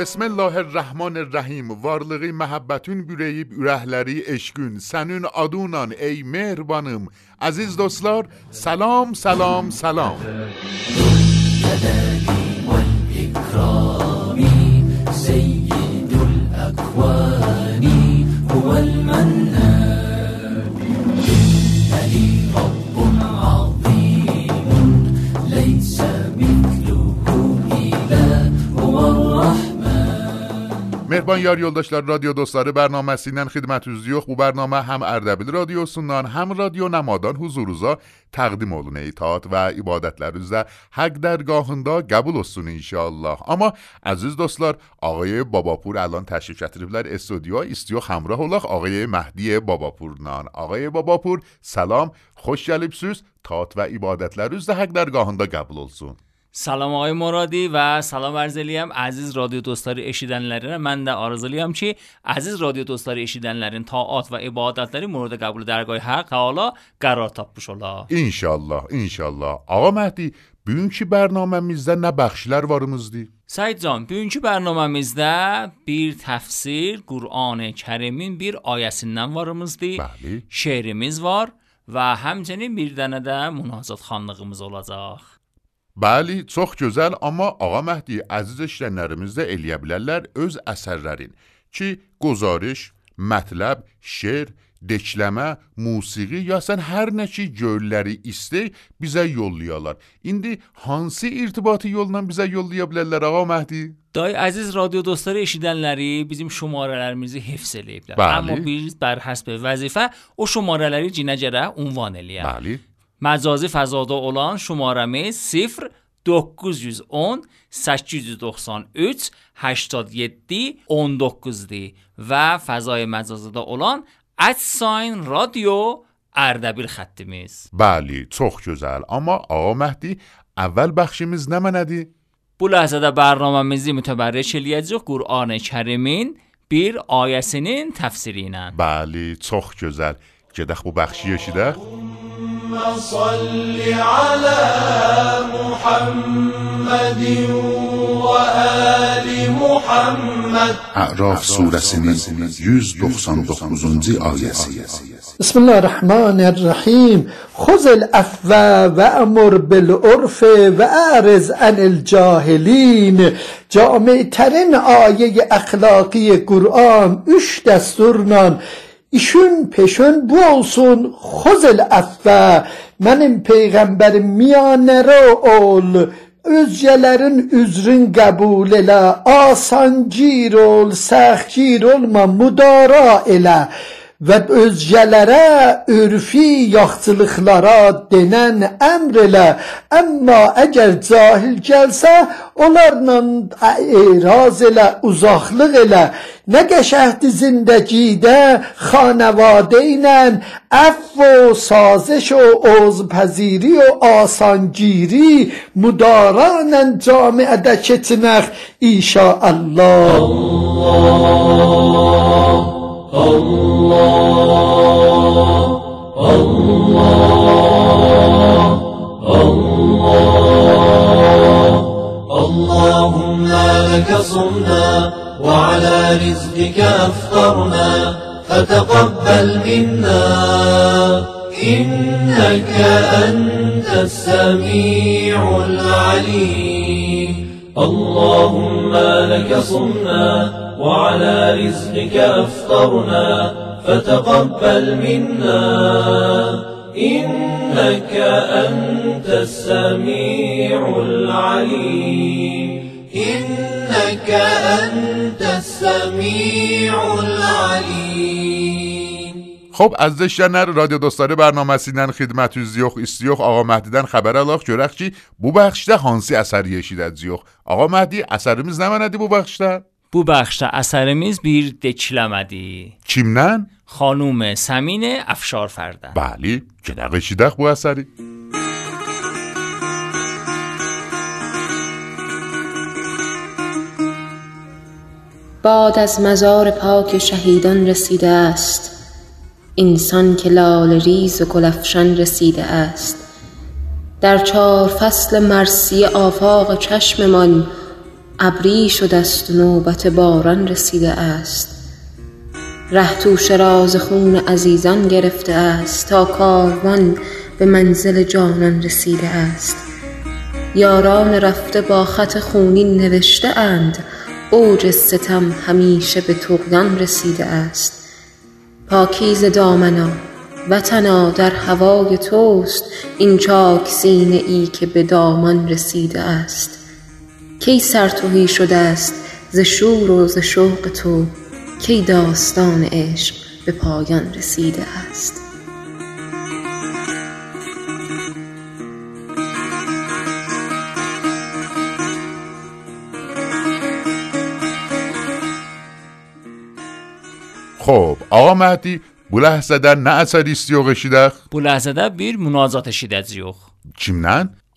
بسم الله الرحمن الرحیم. وارلغی محبتون بیرهیب ارهلری اشگون سنون آدونان. ای مهربانم. عزیز دوستلار سلام سلام سلام. مهربان یار یولداشتار رادیو دوستار برنامه سینن خدمت روزیو خوب برنامه هم اردبیل رادیو سنان هم رادیو نمادان حضور روزا تقدیم اولون ایتاعت و عبادت لرزا حق در گاهندا قبول استون انشاءالله. اما عزیز دوستار آقای باباپور الان تشریف شدریف لر استودیو ها استیو خمراه اولاق آقای مهدی باباپور نان. آقای باباپور سلام خوش جلیب سوز تاعت و عبادت لرزا حق در گاهندا قبول استون. سلام آقای مرادی و سلام عرض eləyəm əziz radio dostları eşidənlərinə. Mən də arzulayam ki, əziz radio dostları eşidənlərin taat və ibadətləri murad qəbul dərgah Haqq Taala qərar tapmış ola. İnşallah, inşallah. Ağa Məhdi, bugünkü bərnaməmizdə nə bəxşlər varımızdır? Səid can, bugünkü bərnaməmizdə bir təfsir Qur'an-ı Kərimin bir ayəsindən varımızdır. Bəli. Şeirimiz var və həmçinin bir dənə də münazat xanlığımız olacaq. Bəli, çox gözəl, amma Ağa Məhdi əziz eşidənlərimiz də eləyə bilərlər öz əsərlərin ki, qozarış, mətləb, şeir, dekləmə, musiqi ya sən hər nə ki gölləri istək bizə yollayalar. İndi hansı irtibatı yolla bizə yollaya bilərlər Ağa Məhdi? Day əziz radio dostları eşidənləri bizim şumarələrimizi hifz eləyiblər. Bəli. Amma biz bər həsb vəzifə o şumarələri cinəcərə ünvan eləyək. Bəli. مجازی فضادا olan şumaramız 0 910 893 87 19-dir və fəzai məcazada olan @sign radio Ərdəbil xəttimiz. Bəli, çox gözəl. Amma Ağa Məhdi, əvvəl bəxşimiz nə mənədir? Bu ləhzədə bərnaməmizi mütəbərrik eləyəcək Qur'an-ı Kərimin bir ayəsinin təfsiri ilə. Bəli, çox gözəl. Gedək bu bəxşi eşidək. اللهم صل على محمد وآل محمد. A'raf suresinin 199. آية. بسم الله الرحمن الرحيم. خذ الأفوى وأمر بالعرف وأعرض عن الجاهلين. جامعترین آية أخلاقية قرآن 3 دستورنان işin peşin bu olsun xuzel affa. Mənim peyğəmbərim miyanərə ol özgələrin üzrün qəbul elə. Asancir ol səxgir olma müdara elə və özgələrə örfi yaxçılıqlara denən əmr elə, əmma əgər cahil gəlsə, onlarla eraz elə, uzaqlıq elə, nə qəşəhdi zindəcidə xanəvadə ilə əff və saziş və ozpəziri və asangiri müdaranə camiədə keçinək inşallah. Allah. الله اللهم لك صمنا وعلى رزقك أفطرنا فتقبل منا إنك أنت السميع العليم. اللهم لك صمنا وعلى رزقك أفطرنا فتقبل منا. إنك أنت السميع العليم. إنك أنت السميع العليم. خب از دشتنر رادیو دوستاره برنامه سیدن خدمت و زیوخ استیوخ آقا مهدی دن خبر الاخ جرخ چی؟ بو بخشته هانسی اثر یشید از زیوخ. آقا مهدی اثر میز میزنمه بو بخشتر؟ Bu bəxşdə əsərimiz bir dekləmədir. Kimdən? Xanum Səmin Əfşarfərdə. Bəli, gedək eşidək bu əsəri. باد از مزار پاک شهیدان رسیده است اینسان که لال ریز و گلفشان رسیده است در چهار فصل مرسی آفاق چشممان ابری شده است نوبت باران رسیده است. ره توش راز خون عزیزان گرفته است تا کاروان به منزل جانان رسیده است. یاران رفته با خط خونین نوشته اند اوج ستم همیشه به طغیان رسیده است. پاکیزه دامنا وطنا در هوای توست این چاک سینه ای که به دامان رسیده است. کی سرتوهی شده است ز شور و ز شوق تو؟ کی داستان عشق به پایان رسیده است؟ خب آقا مهدی بوله زده نه اصدی سیوغشیدخ بوله زده بیر منازات شیده زیوخ. چیم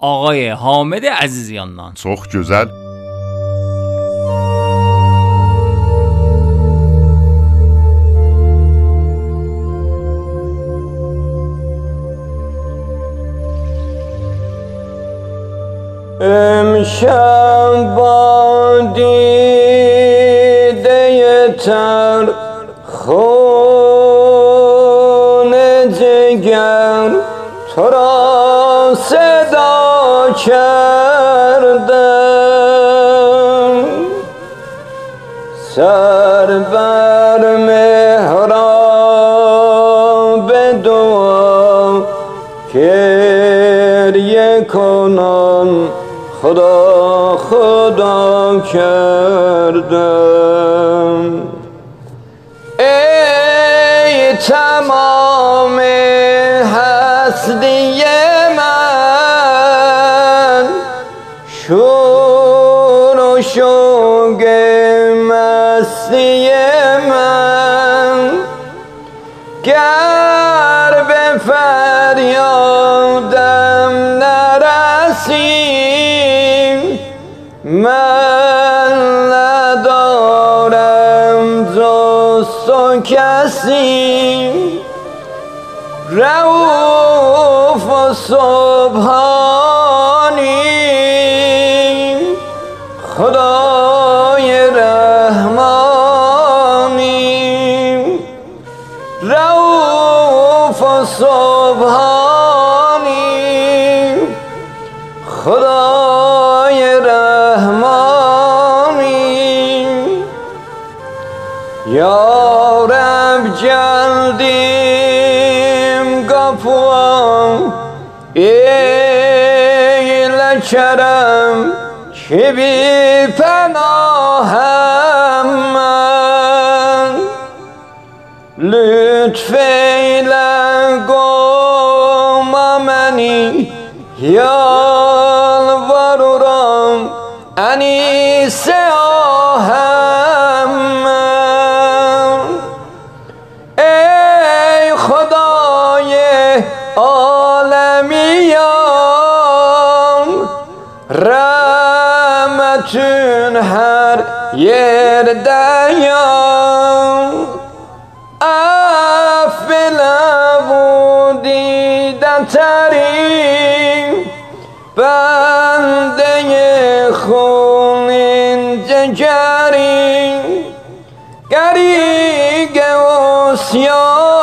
Ağay Hamid Əzizyandan. Çox gözəl. امشب با دیده تر خون جگر تو را صدا کردم سر بر محراب دعا گریه کنم خدا خدا کردم ای تمام گر به فریادم نرسیم من ندارم جز تو کسی رعوف و سبحانی خدای لکرم که بی پناهم من. لطف ایلگم منی یالوارم انیس آهم من. ای خدای عالمیان رحمتون هر yer دیان افلا بودیدن ترین بنده خونین جگرین گریگ اسیانم.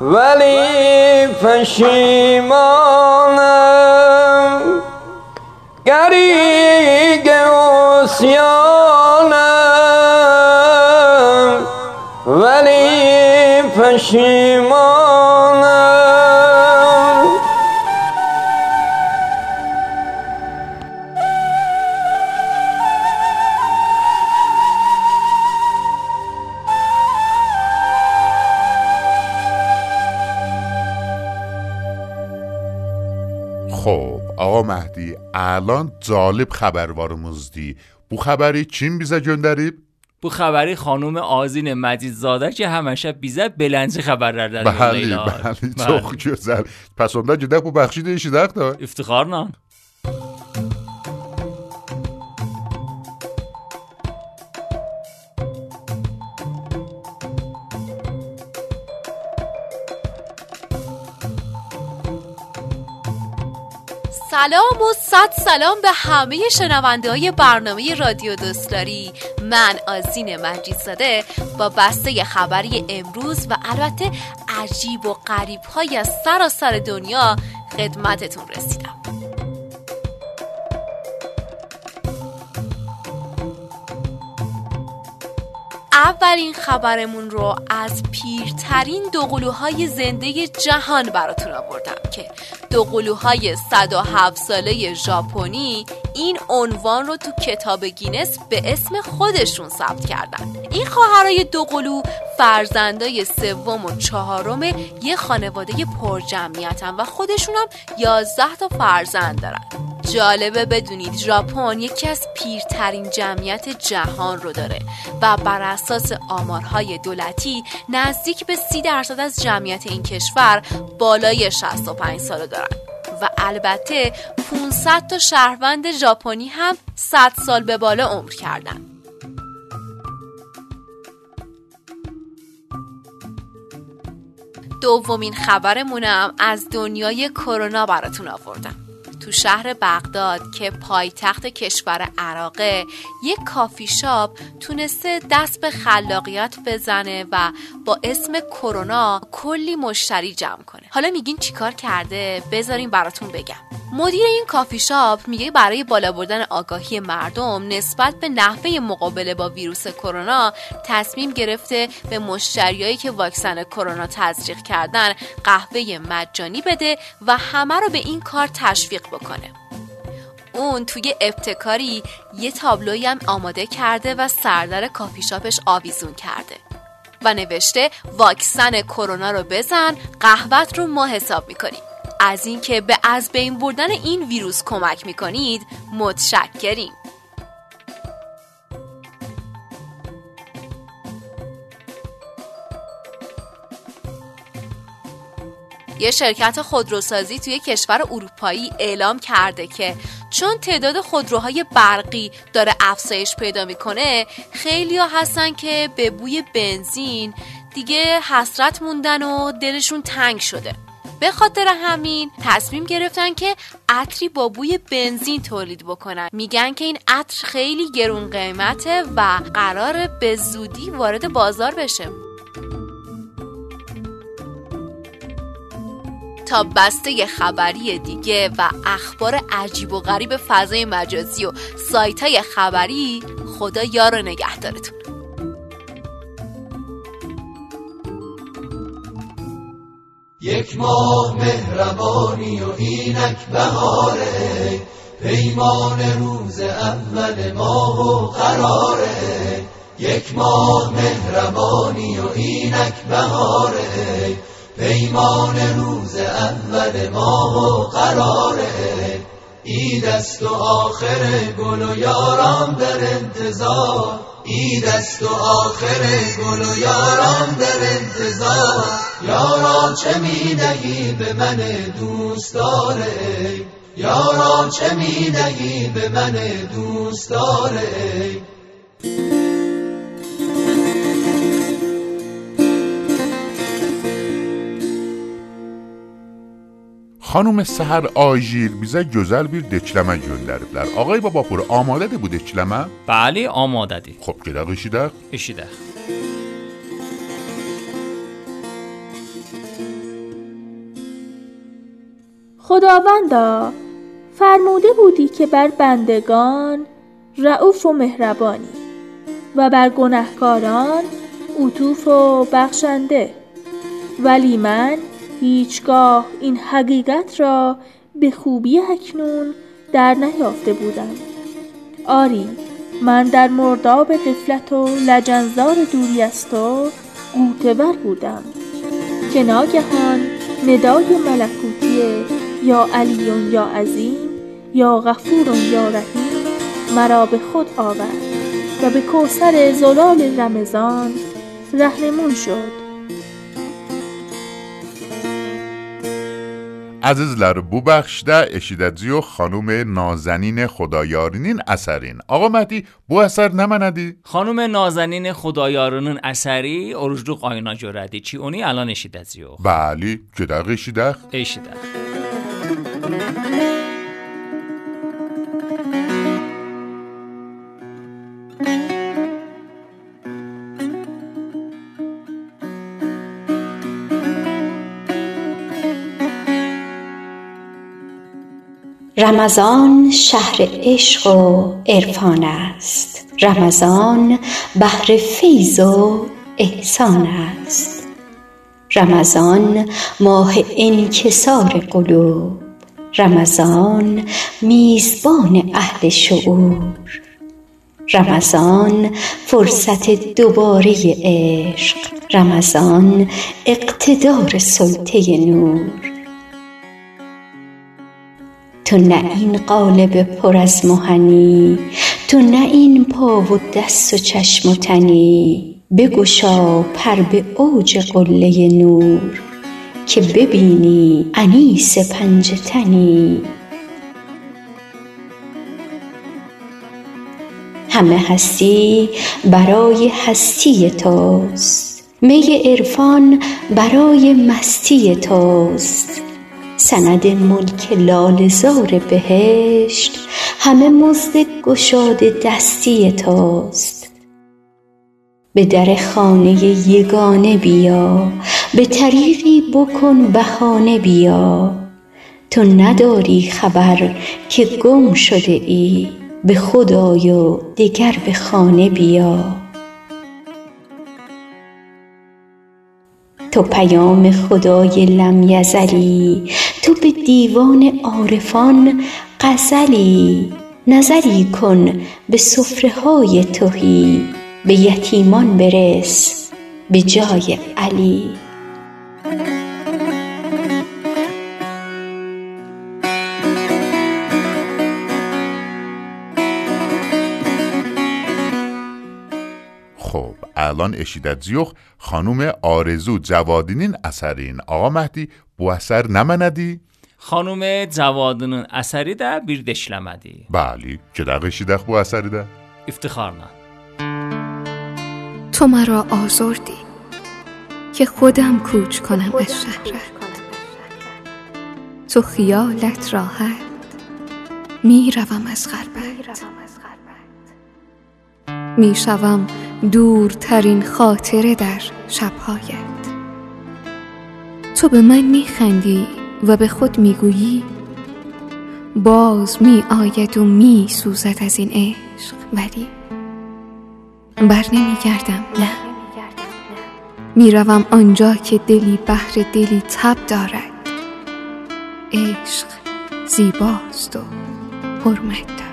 ولی پشیمانم اسیانم ولی پشیمانم خب آقا مهدی الان جالب xəbərvarımızdır. Bu xəbəri kim bizə göndərib? Bu xəbəri xanım Azin Məcidzadə ki, həmişə bizə beləncə xəbərlərdən Bəli, yollayırlar. bəli, çox gözəl. Pəs onda gedək bu bəxşi də eşidək də. İftixarla. سلام و صد سلام به همه شنونده های برنامه رادیو دوستداری. من آزین مجیدزاده با بسته خبری امروز و البته عجیب و غریب های سراسر دنیا خدمتتون رسیدم. اولین خبرمون رو از پیرترین دوقلوهای زنده جهان براتون آوردم که دوقلوهای 107 ساله ژاپنی این عنوان رو تو کتاب گینس به اسم خودشون ثبت کردن. این خواهرای دوقلو فرزندای سوم و چهارم یه خانواده پرجمعیتن و خودشون هم 11 تا فرزند دارن. جالبه بدونید ژاپن یکی از پیرترین جمعیت جهان رو داره و بر اساس آمارهای دولتی نزدیک به سی درصد از جمعیت این کشور بالای 65 ساله دارن و البته 500 تا شهروند ژاپنی هم 100 سال به بالا عمر کردن. دومین خبرمونم از دنیای کرونا براتون آوردم. تو شهر بغداد که پایتخت کشور عراقه یک کافی شاپ تونسته دست به خلاقیت بزنه و با اسم کرونا کلی مشتری جمع کنه. حالا میگین چیکار کرده؟ بذارین براتون بگم. مدیر این کافی شاپ میگه برای بالا بردن آگاهی مردم نسبت به نحوه مقابله با ویروس کرونا تصمیم گرفته به مشتریایی که واکسن کرونا تزریق کردن قهوه مجانی بده و همه رو به این کار تشویق بکنه. اون توی ابتکاری یه تابلوی هم آماده کرده و سردر کافی شاپش آویزون کرده و نوشته واکسن کرونا رو بزن قهوت رو ما حساب می‌کنیم. از اینکه به از بین بردن این ویروس کمک می‌کنید متشکریم. یه شرکت خودروسازی توی کشور اروپایی اعلام کرده که چون تعداد خودروهای برقی داره افزایش پیدا می‌کنه خیلی ها هستن که به بوی بنزین دیگه حسرت موندن و دلشون تنگ شده. به خاطر همین تصمیم گرفتن که عطری با بوی بنزین تولید بکنن. میگن که این عطر خیلی گرون قیمته و قرار به زودی وارد بازار بشه. تا بسته خبری دیگه و اخبار عجیب و غریب فضای مجازی و سایت های خبری خدا یار و نگهدارتون. یک ماه مهربانی و اینک بهاره پیمان روز اول ماه و قراره. یک ماه مهربانی و اینک بهاره پیمان روز اول ماه و قراره. عید است و آخر گل و یاران در انتظار. عید است و آخر گل و یاران در انتظار. یارا چه می‌دهی به من دوست داره یارا چه می‌دهی به من دوست داره خانم سهر آجیر بیزه گزر بیر دکلمه گندردلر آقای بابا پور آماده دی بود دکلمه؟ بله آماده دی خب گرق اشیدخ؟ اشیدخ خداوندا فرموده بودی که بر بندگان رعوف و مهربانی و بر گنهکاران اطوف و بخشنده ولی من هیچگاه این حقیقت را به خوبی اکنون در نیافته بودم. آری من در مرداب قفلت و لجنزار دوری از تو قوتور بودم. که ناگهان ندای ملکوتی یا علیون یا عظیم یا غفور یا رحیم مرا به خود آورد و به کوثر زلال رمضان رهنمون شد. عزیزلر بو بخشده اشیددزی و خانوم نازنین خدایارنین اثرین. آقا مهدی بو اثر نمندی؟ خانوم نازنین خدایارنین اثری اروجدو قاینا جوردی. چی اونی؟ الان اشیددزی و بله جدق اشیدخ اشیدخ اشیدخ رمضان شهر عشق و عرفان است. رمضان بحر فیض و احسان است. رمضان ماه انکسار قلوب. رمضان میزبان اهل شعور. رمضان فرصت دوباره عشق. رمضان اقتدار سلطه نور. تو نه این قالب پر از مهنی تو نه این پا و دست و چشم و تنی. بگشا پر به اوج قله نور که ببینی انیس پنجه تنی. همه هستی برای هستی توست می عرفان برای مستی توست سند ملک لاله زار بهشت. همه مزد گشاده دستی توست به در خانه یگانه بیا به طریقی بکن بهانه بیا. تو نداری خبر که گم شده ای به خود آی و دگر به خانه بیا. تو پیام خدای لم یزلی تو به دیوان عارفان غزلی نظری کن به سفره های تهی به یتیمان برس به جای علی. الان اشید از زیوخ خانوم آرزو جوادینین اثر آقا مهدی بو اثر نمندی؟ خانوم جوادینین اثری ده بیردش لمدی بلی که ده قشیدخ بو اثری ده؟ افتخار نه تو مرا آزردی که خودم کوچ کنم به شهرت. تو خیالت راحت می روم از غربت. می روم از غربت می شوم دورترین خاطره در شبهایت. تو به من می خندی و به خود می گویی باز می آید و می سوزد از این عشق ولی بر نمی گردم نه. می روم آنجا که دلی بهر دلی تب دارد. عشق زیباست و حرمت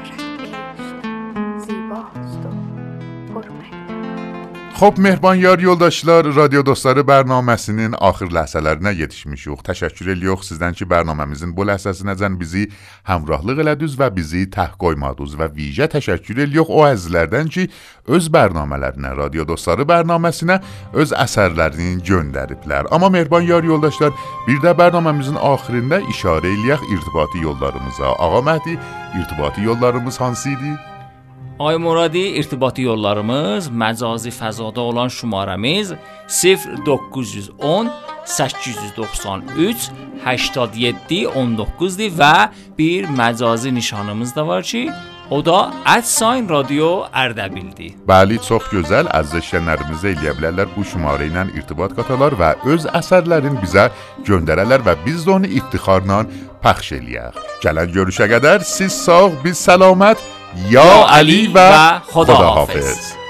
Xo'p, mehriban yar yoldaşlar, radio dostları bərnaməsinin axır ləhzələrinə yetişmişik. Təşəkkür edirik sizdən ki, bərnaməmizin bu ləhzəsinəcən bizi həmrahlıq elədiniz və bizi təh qoymadınız və vicə təşəkkür edirik o əzizlərdən ki, öz bərnamələrinə, radio dostları bərnaməsinə öz əsərlərini göndəriblər. Amma mehriban yar yoldaşlar, bir də bərnaməmizin axırında işarə eləyək irtibati yollarımıza. Ağa Məhdi, irtibati yollarımız hansı idi? Ay Muradi, irtibati yollarımız məcazi fəzada olan şumarəmiz 0910 893 87 19-dir və bir məcazi nişanımız da var ki, O da @sign radio Ərdabildir. Bəli, çox gözəl əzizləşənlərimizə eləyə bilərlər bu şumarə ilə irtibat qatalar və öz əsərlərini bizə göndərərlər və biz də onu iftixarla pəxş eləyək. Gələn görüşə qədər siz sağ, biz salamat یا علی و خداحافظ.